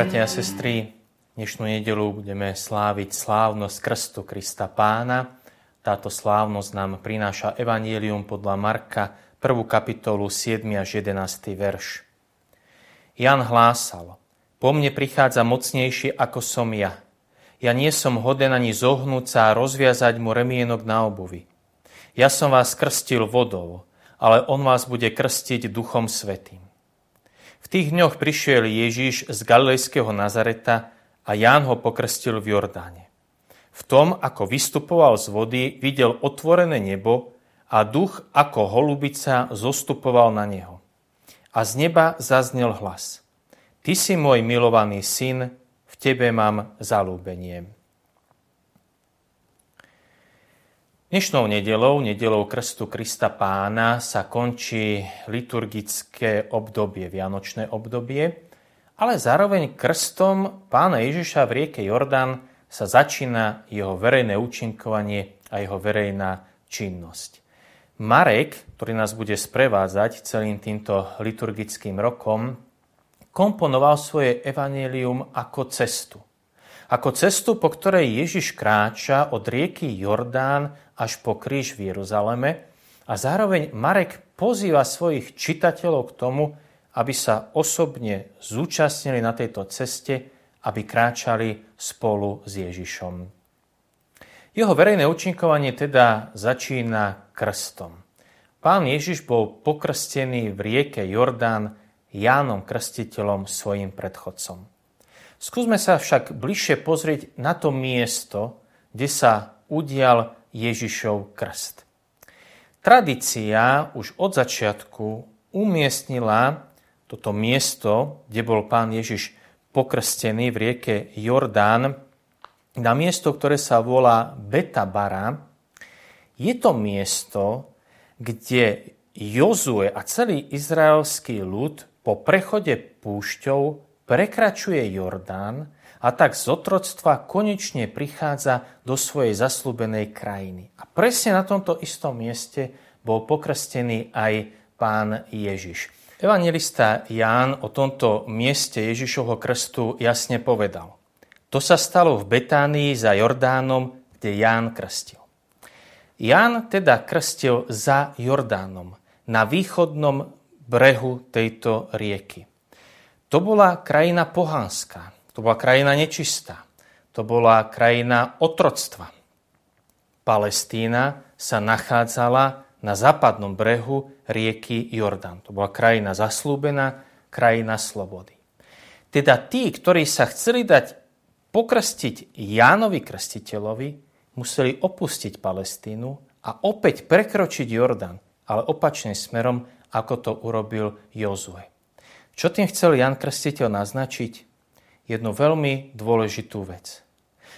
Bratia a sestry, dnešnú nedelu budeme sláviť slávnosť Krstu Krista Pána. Táto slávnosť nám prináša Evangelium podľa Marka, 1. kapitolu, 7. až 11. verš. Jan hlásal, po mne prichádza mocnejší ako som ja. Ja nie som hoden ani zohnúť sa a rozviazať mu remienok na obuvi. Ja som vás krstil vodou, ale on vás bude krstiť duchom svetým. V tých dňoch prišiel Ježiš z galilejského Nazareta a Ján ho pokrstil v Jordáne. V tom, ako vystupoval z vody, videl otvorené nebo a duch ako holubica zostupoval na neho. A z neba zaznel hlas. Ty si môj milovaný syn, v tebe mám zalúbenie. Dnešnou nedelou, nedelou Krstu Krista Pána, sa končí liturgické obdobie, vianočné obdobie, ale zároveň krstom Pána Ježiša v rieke Jordán sa začína jeho verejné účinkovanie a jeho verejná činnosť. Marek, ktorý nás bude sprevádzať celým týmto liturgickým rokom, komponoval svoje evanelium ako cestu ako cestu, po ktorej Ježiš kráča od rieky Jordán až po kríž v Jeruzaleme a zároveň Marek pozýva svojich čitateľov k tomu, aby sa osobne zúčastnili na tejto ceste, aby kráčali spolu s Ježišom. Jeho verejné účinkovanie teda začína krstom. Pán Ježiš bol pokrstený v rieke Jordán Jánom Krstiteľom svojim predchodcom. Skúsme sa však bližšie pozrieť na to miesto, kde sa udial Ježišov krst. Tradícia už od začiatku umiestnila toto miesto, kde bol pán Ježiš pokrstený v rieke Jordán, na miesto, ktoré sa volá Betabara. Je to miesto, kde Jozue a celý izraelský ľud po prechode púšťou prekračuje Jordán a tak z otroctva konečne prichádza do svojej zaslúbenej krajiny. A presne na tomto istom mieste bol pokrstený aj pán Ježiš. Evangelista Ján o tomto mieste Ježišovho krstu jasne povedal. To sa stalo v Betánii za Jordánom, kde Ján krstil. Ján teda krstil za Jordánom, na východnom brehu tejto rieky. To bola krajina pohanská, to bola krajina nečistá, to bola krajina otroctva. Palestína sa nachádzala na západnom brehu rieky Jordán. To bola krajina zaslúbená, krajina slobody. Teda tí, ktorí sa chceli dať pokrstiť Jánovi Krstiteľovi, museli opustiť Palestínu a opäť prekročiť Jordán, ale opačným smerom, ako to urobil Jozue. Čo tým chcel Jan Krstiteľ naznačiť? Jednu veľmi dôležitú vec.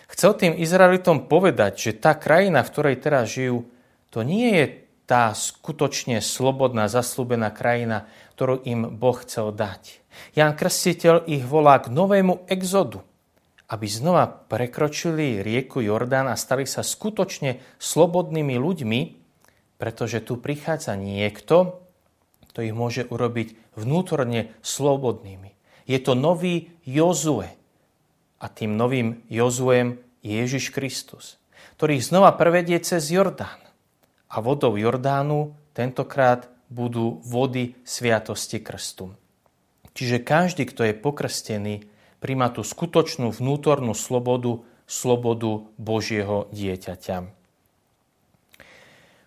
Chcel tým Izraelitom povedať, že tá krajina, v ktorej teraz žijú, to nie je tá skutočne slobodná, zaslúbená krajina, ktorú im Boh chcel dať. Jan Krstiteľ ich volá k novému exodu, aby znova prekročili rieku Jordán a stali sa skutočne slobodnými ľuďmi, pretože tu prichádza niekto, to ich môže urobiť vnútorne slobodnými. Je to nový Jozue. A tým novým Jozuem je Ježiš Kristus, ktorý znova prevedie cez Jordán. A vodou Jordánu tentokrát budú vody sviatosti krstu. Čiže každý, kto je pokrstený, príma tú skutočnú vnútornú slobodu, slobodu Božieho dieťaťa.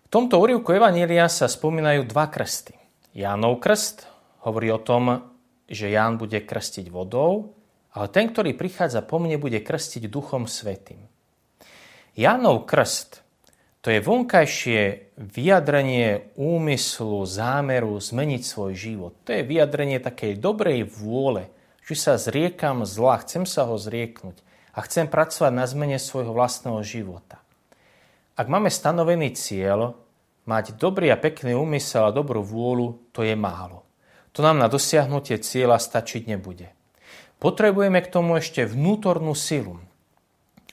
V tomto úrivku Evanília sa spomínajú dva krsty. Jánov krst hovorí o tom, že Ján bude krstiť vodou, ale ten, ktorý prichádza po mne, bude krstiť Duchom Svetým. Jánov krst to je vonkajšie vyjadrenie úmyslu, zámeru zmeniť svoj život. To je vyjadrenie takej dobrej vôle, že sa zriekam zla, chcem sa ho zrieknúť a chcem pracovať na zmene svojho vlastného života. Ak máme stanovený cieľ, Mať dobrý a pekný úmysel a dobrú vôľu, to je málo. To nám na dosiahnutie cieľa stačiť nebude. Potrebujeme k tomu ešte vnútornú silu.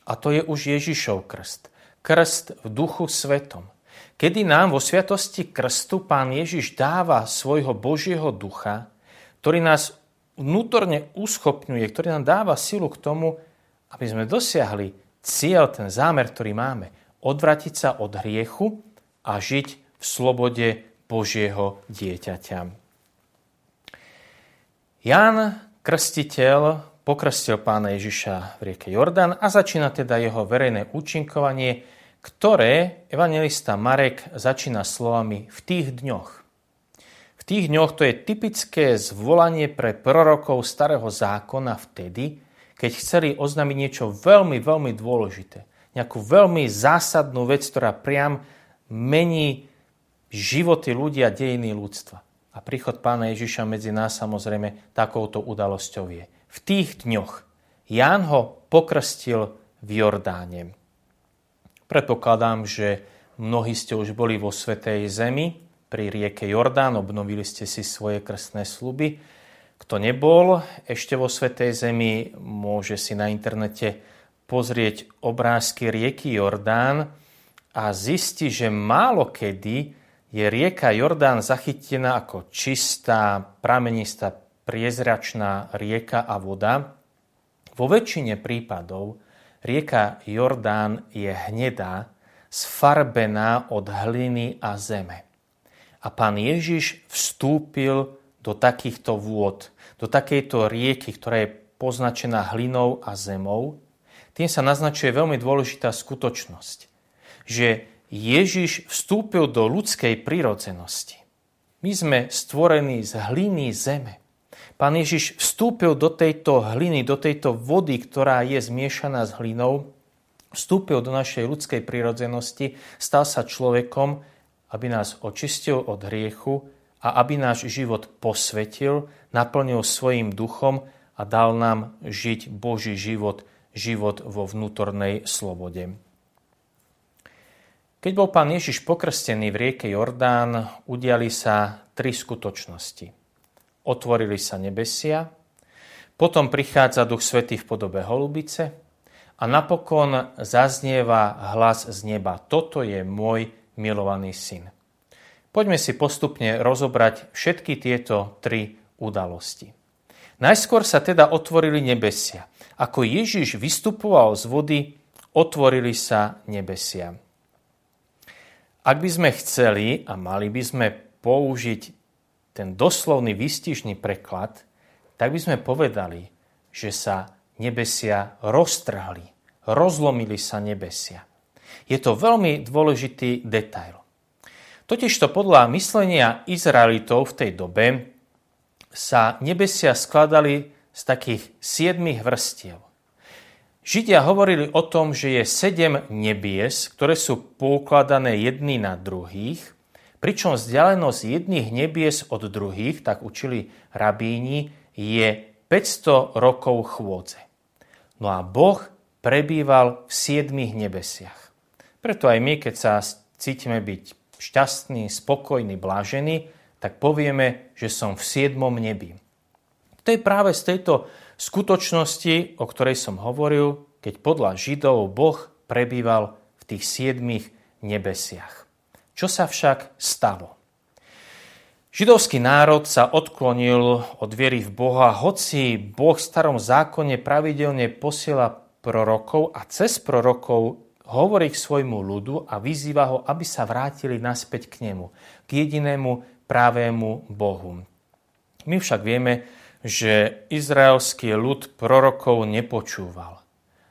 A to je už Ježišov krst. Krst v duchu svetom. Kedy nám vo sviatosti krstu pán Ježiš dáva svojho Božieho ducha, ktorý nás vnútorne uschopňuje, ktorý nám dáva silu k tomu, aby sme dosiahli cieľ, ten zámer, ktorý máme. Odvratiť sa od hriechu a žiť v slobode Božieho dieťaťa. Ján Krstiteľ pokrstil pána Ježiša v rieke Jordan a začína teda jeho verejné účinkovanie, ktoré evangelista Marek začína slovami v tých dňoch. V tých dňoch to je typické zvolanie pre prorokov starého zákona vtedy, keď chceli oznámiť niečo veľmi, veľmi dôležité. Nejakú veľmi zásadnú vec, ktorá priam mení životy ľudia, dejiny ľudstva. A príchod pána Ježiša medzi nás samozrejme takouto udalosťou je. V tých dňoch Ján ho pokrstil v Jordáne. Predpokladám, že mnohí ste už boli vo Svetej Zemi pri rieke Jordán, obnovili ste si svoje krstné sluby. Kto nebol ešte vo Svetej Zemi, môže si na internete pozrieť obrázky rieky Jordán a zisti, že málo kedy je rieka Jordán zachytená ako čistá, pramenistá, priezračná rieka a voda. Vo väčšine prípadov rieka Jordán je hnedá, sfarbená od hliny a zeme. A pán Ježiš vstúpil do takýchto vôd, do takejto rieky, ktorá je poznačená hlinou a zemou. Tým sa naznačuje veľmi dôležitá skutočnosť, že Ježiš vstúpil do ľudskej prírodzenosti. My sme stvorení z hliny zeme. Pán Ježiš vstúpil do tejto hliny, do tejto vody, ktorá je zmiešaná s hlinou, vstúpil do našej ľudskej prírodzenosti, stal sa človekom, aby nás očistil od hriechu a aby náš život posvetil, naplnil svojim duchom a dal nám žiť Boží život, život vo vnútornej slobode. Keď bol pán Ježiš pokrstený v rieke Jordán, udiali sa tri skutočnosti. Otvorili sa nebesia, potom prichádza Duch Svetý v podobe holubice a napokon zaznieva hlas z neba. Toto je môj milovaný syn. Poďme si postupne rozobrať všetky tieto tri udalosti. Najskôr sa teda otvorili nebesia. Ako Ježiš vystupoval z vody, otvorili sa nebesia. Ak by sme chceli a mali by sme použiť ten doslovný výstižný preklad, tak by sme povedali, že sa nebesia roztrhli, rozlomili sa nebesia. Je to veľmi dôležitý detail. Totižto podľa myslenia Izraelitov v tej dobe sa nebesia skladali z takých siedmých vrstiev. Židia hovorili o tom, že je sedem nebies, ktoré sú poukladané jedný na druhých, pričom vzdialenosť jedných nebies od druhých, tak učili rabíni, je 500 rokov chôdze. No a Boh prebýval v siedmých nebesiach. Preto aj my, keď sa cítime byť šťastný, spokojný, blážený, tak povieme, že som v siedmom nebi. To je práve z tejto skutočnosti, o ktorej som hovoril, keď podľa Židov Boh prebýval v tých siedmých nebesiach. Čo sa však stalo? Židovský národ sa odklonil od viery v Boha, hoci Boh v starom zákone pravidelne posiela prorokov a cez prorokov hovorí k svojmu ľudu a vyzýva ho, aby sa vrátili naspäť k nemu, k jedinému pravému Bohu. My však vieme, že izraelský ľud prorokov nepočúval.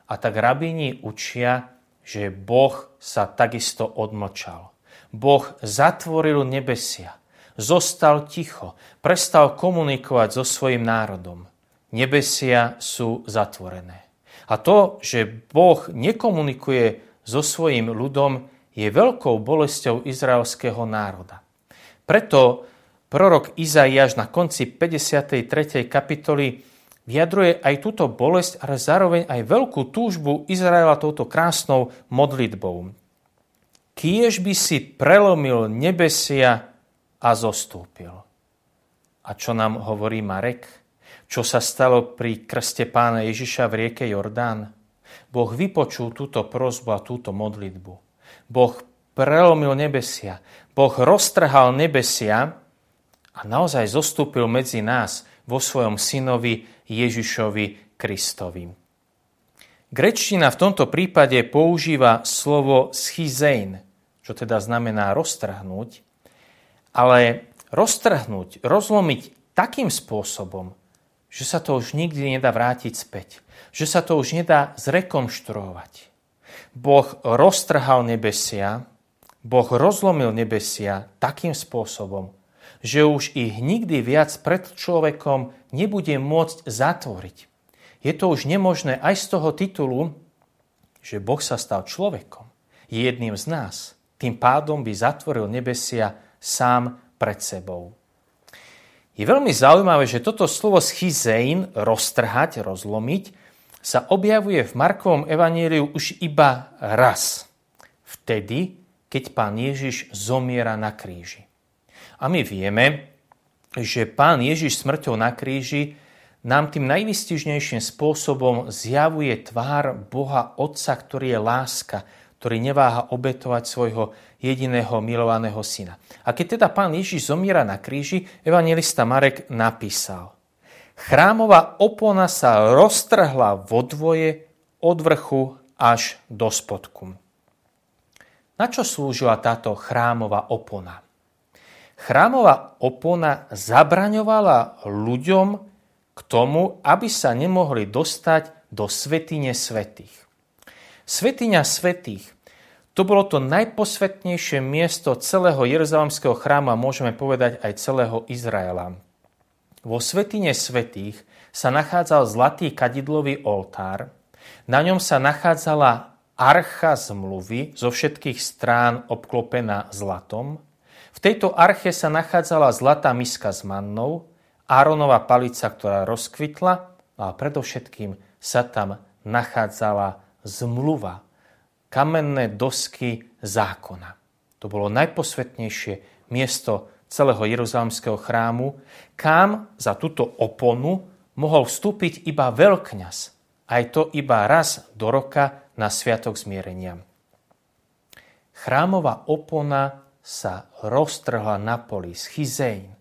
A tak rabíni učia, že Boh sa takisto odmlčal. Boh zatvoril nebesia, zostal ticho, prestal komunikovať so svojim národom. Nebesia sú zatvorené. A to, že Boh nekomunikuje so svojim ľudom, je veľkou bolesťou izraelského národa. Preto Prorok Izaiáš na konci 53. kapitoly vyjadruje aj túto bolesť, ale zároveň aj veľkú túžbu Izraela touto krásnou modlitbou. Kiež by si prelomil nebesia a zostúpil. A čo nám hovorí Marek? Čo sa stalo pri krste pána Ježiša v rieke Jordán? Boh vypočul túto prozbu a túto modlitbu. Boh prelomil nebesia. Boh roztrhal nebesia a naozaj zostúpil medzi nás, vo svojom synovi Ježišovi Kristovi. Grečtina v tomto prípade používa slovo schizein, čo teda znamená roztrhnúť, ale roztrhnúť, rozlomiť takým spôsobom, že sa to už nikdy nedá vrátiť späť, že sa to už nedá zrekonštruovať. Boh roztrhal nebesia, Boh rozlomil nebesia takým spôsobom, že už ich nikdy viac pred človekom nebude môcť zatvoriť je to už nemožné aj z toho titulu, že Boh sa stal človekom. Je jedným z nás. Tým pádom by zatvoril nebesia sám pred sebou. Je veľmi zaujímavé, že toto slovo schizein, roztrhať, rozlomiť, sa objavuje v Markovom evaníliu už iba raz. Vtedy, keď pán Ježiš zomiera na kríži. A my vieme, že pán Ježiš smrťou na kríži nám tým najvystižnejším spôsobom zjavuje tvár Boha Otca, ktorý je láska, ktorý neváha obetovať svojho jediného milovaného syna. A keď teda pán Ježiš zomiera na kríži, evangelista Marek napísal Chrámová opona sa roztrhla vo dvoje od vrchu až do spodku. Na čo slúžila táto chrámová opona? Chrámová opona zabraňovala ľuďom k tomu, aby sa nemohli dostať do svetine svetých. Svetiňa svetých to bolo to najposvetnejšie miesto celého Jeruzalemského chráma, môžeme povedať aj celého Izraela. Vo svetine svetých sa nachádzal zlatý kadidlový oltár, na ňom sa nachádzala archa zmluvy zo všetkých strán obklopená zlatom. Tejto arche sa nachádzala zlatá miska s mannou, Áronova palica, ktorá rozkvitla, a predovšetkým sa tam nachádzala zmluva, kamenné dosky zákona. To bolo najposvetnejšie miesto celého Jeruzalemského chrámu, kam za túto oponu mohol vstúpiť iba veľkňaz, aj to iba raz do roka na Sviatok zmierenia. Chrámová opona sa roztrhla na poli, schizein,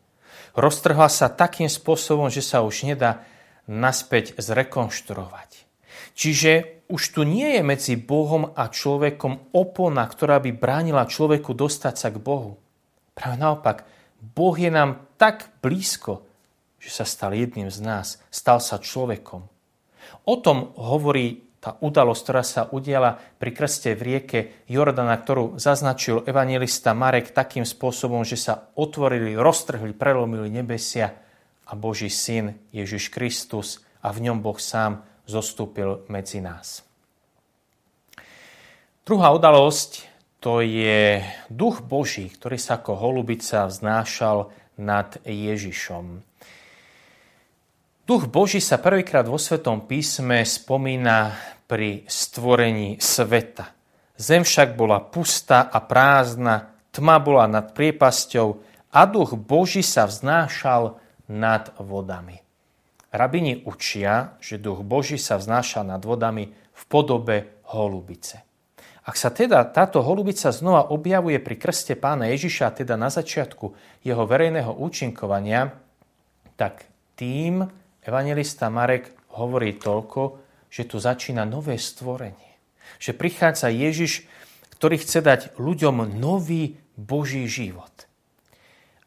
roztrhla sa takým spôsobom, že sa už nedá naspäť zrekonštruovať. Čiže už tu nie je medzi Bohom a človekom opona, ktorá by bránila človeku dostať sa k Bohu. Práve naopak, Boh je nám tak blízko, že sa stal jedným z nás, stal sa človekom. O tom hovorí tá udalosť, ktorá sa udiala pri krste v rieke Jordana, ktorú zaznačil evangelista Marek takým spôsobom, že sa otvorili, roztrhli, prelomili nebesia a Boží syn Ježiš Kristus a v ňom Boh sám zostúpil medzi nás. Druhá udalosť to je duch Boží, ktorý sa ako holubica vznášal nad Ježišom. Duch Boží sa prvýkrát vo Svetom písme spomína pri stvorení sveta. Zem však bola pustá a prázdna, tma bola nad priepasťou a duch Boží sa vznášal nad vodami. Rabini učia, že duch Boží sa vznáša nad vodami v podobe holubice. Ak sa teda táto holubica znova objavuje pri krste pána Ježiša, teda na začiatku jeho verejného účinkovania, tak tým Evangelista Marek hovorí toľko, že tu začína nové stvorenie. Že prichádza Ježiš, ktorý chce dať ľuďom nový Boží život.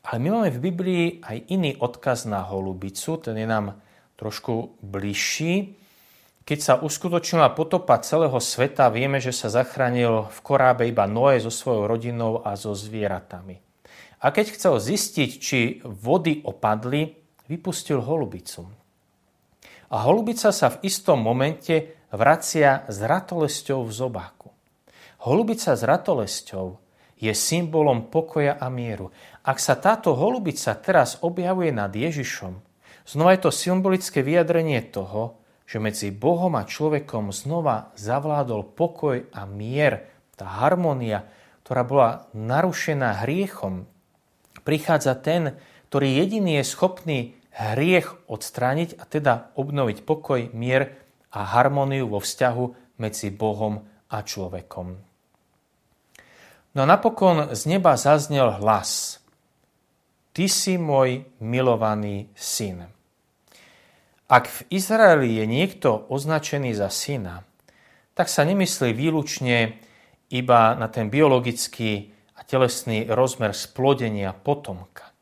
Ale my máme v Biblii aj iný odkaz na holubicu, ten je nám trošku bližší. Keď sa uskutočnila potopa celého sveta, vieme, že sa zachránil v korábe iba Noé so svojou rodinou a so zvieratami. A keď chcel zistiť, či vody opadli, vypustil holubicu. A holubica sa v istom momente vracia s ratolesťou v zobáku. Holubica s ratolesťou je symbolom pokoja a mieru. Ak sa táto holubica teraz objavuje nad Ježišom, znova je to symbolické vyjadrenie toho, že medzi Bohom a človekom znova zavládol pokoj a mier, tá harmonia, ktorá bola narušená hriechom. Prichádza ten, ktorý jediný je schopný hriech odstrániť a teda obnoviť pokoj, mier a harmóniu vo vzťahu medzi Bohom a človekom. No a napokon z neba zaznel hlas. Ty si môj milovaný syn. Ak v Izraeli je niekto označený za syna, tak sa nemyslí výlučne iba na ten biologický a telesný rozmer splodenia potomka.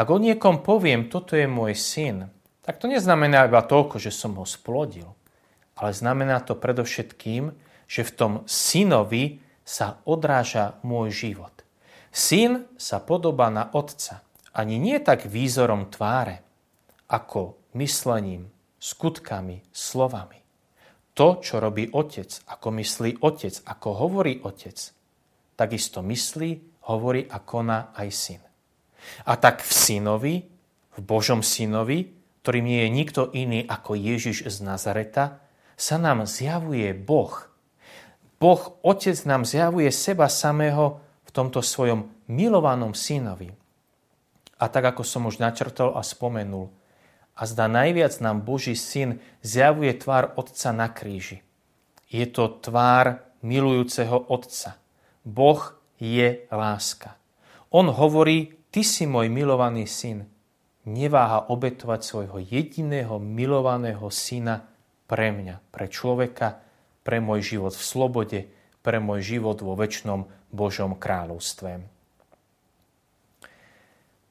Ak o niekom poviem, toto je môj syn, tak to neznamená iba toľko, že som ho splodil, ale znamená to predovšetkým, že v tom synovi sa odráža môj život. Syn sa podobá na otca, ani nie tak výzorom tváre, ako myslením, skutkami, slovami. To, čo robí otec, ako myslí otec, ako hovorí otec, takisto myslí, hovorí a koná aj syn. A tak v synovi, v Božom synovi, ktorým nie je nikto iný ako Ježiš z Nazareta, sa nám zjavuje Boh. Boh, Otec nám zjavuje seba samého v tomto svojom milovanom synovi. A tak, ako som už načrtol a spomenul, a zdá najviac nám Boží syn zjavuje tvár Otca na kríži. Je to tvár milujúceho Otca. Boh je láska. On hovorí, ty si môj milovaný syn. Neváha obetovať svojho jediného milovaného syna pre mňa, pre človeka, pre môj život v slobode, pre môj život vo väčšnom Božom kráľovstve.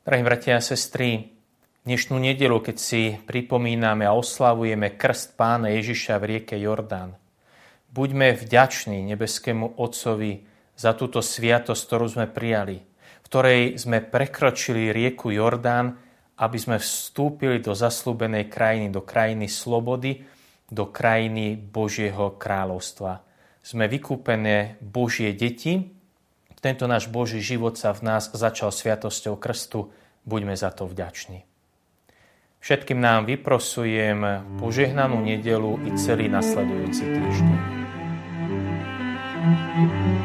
Drahí bratia a sestry, dnešnú nedelu, keď si pripomíname a oslavujeme krst pána Ježiša v rieke Jordán. Buďme vďační nebeskému Otcovi za túto sviatosť, ktorú sme prijali, ktorej sme prekročili rieku Jordán, aby sme vstúpili do zaslúbenej krajiny, do krajiny slobody, do krajiny Božieho kráľovstva. Sme vykúpené Božie deti, tento náš Boží život sa v nás začal sviatosťou krstu, buďme za to vďační. Všetkým nám vyprosujem požehnanú nedelu i celý nasledujúci týždeň. thank you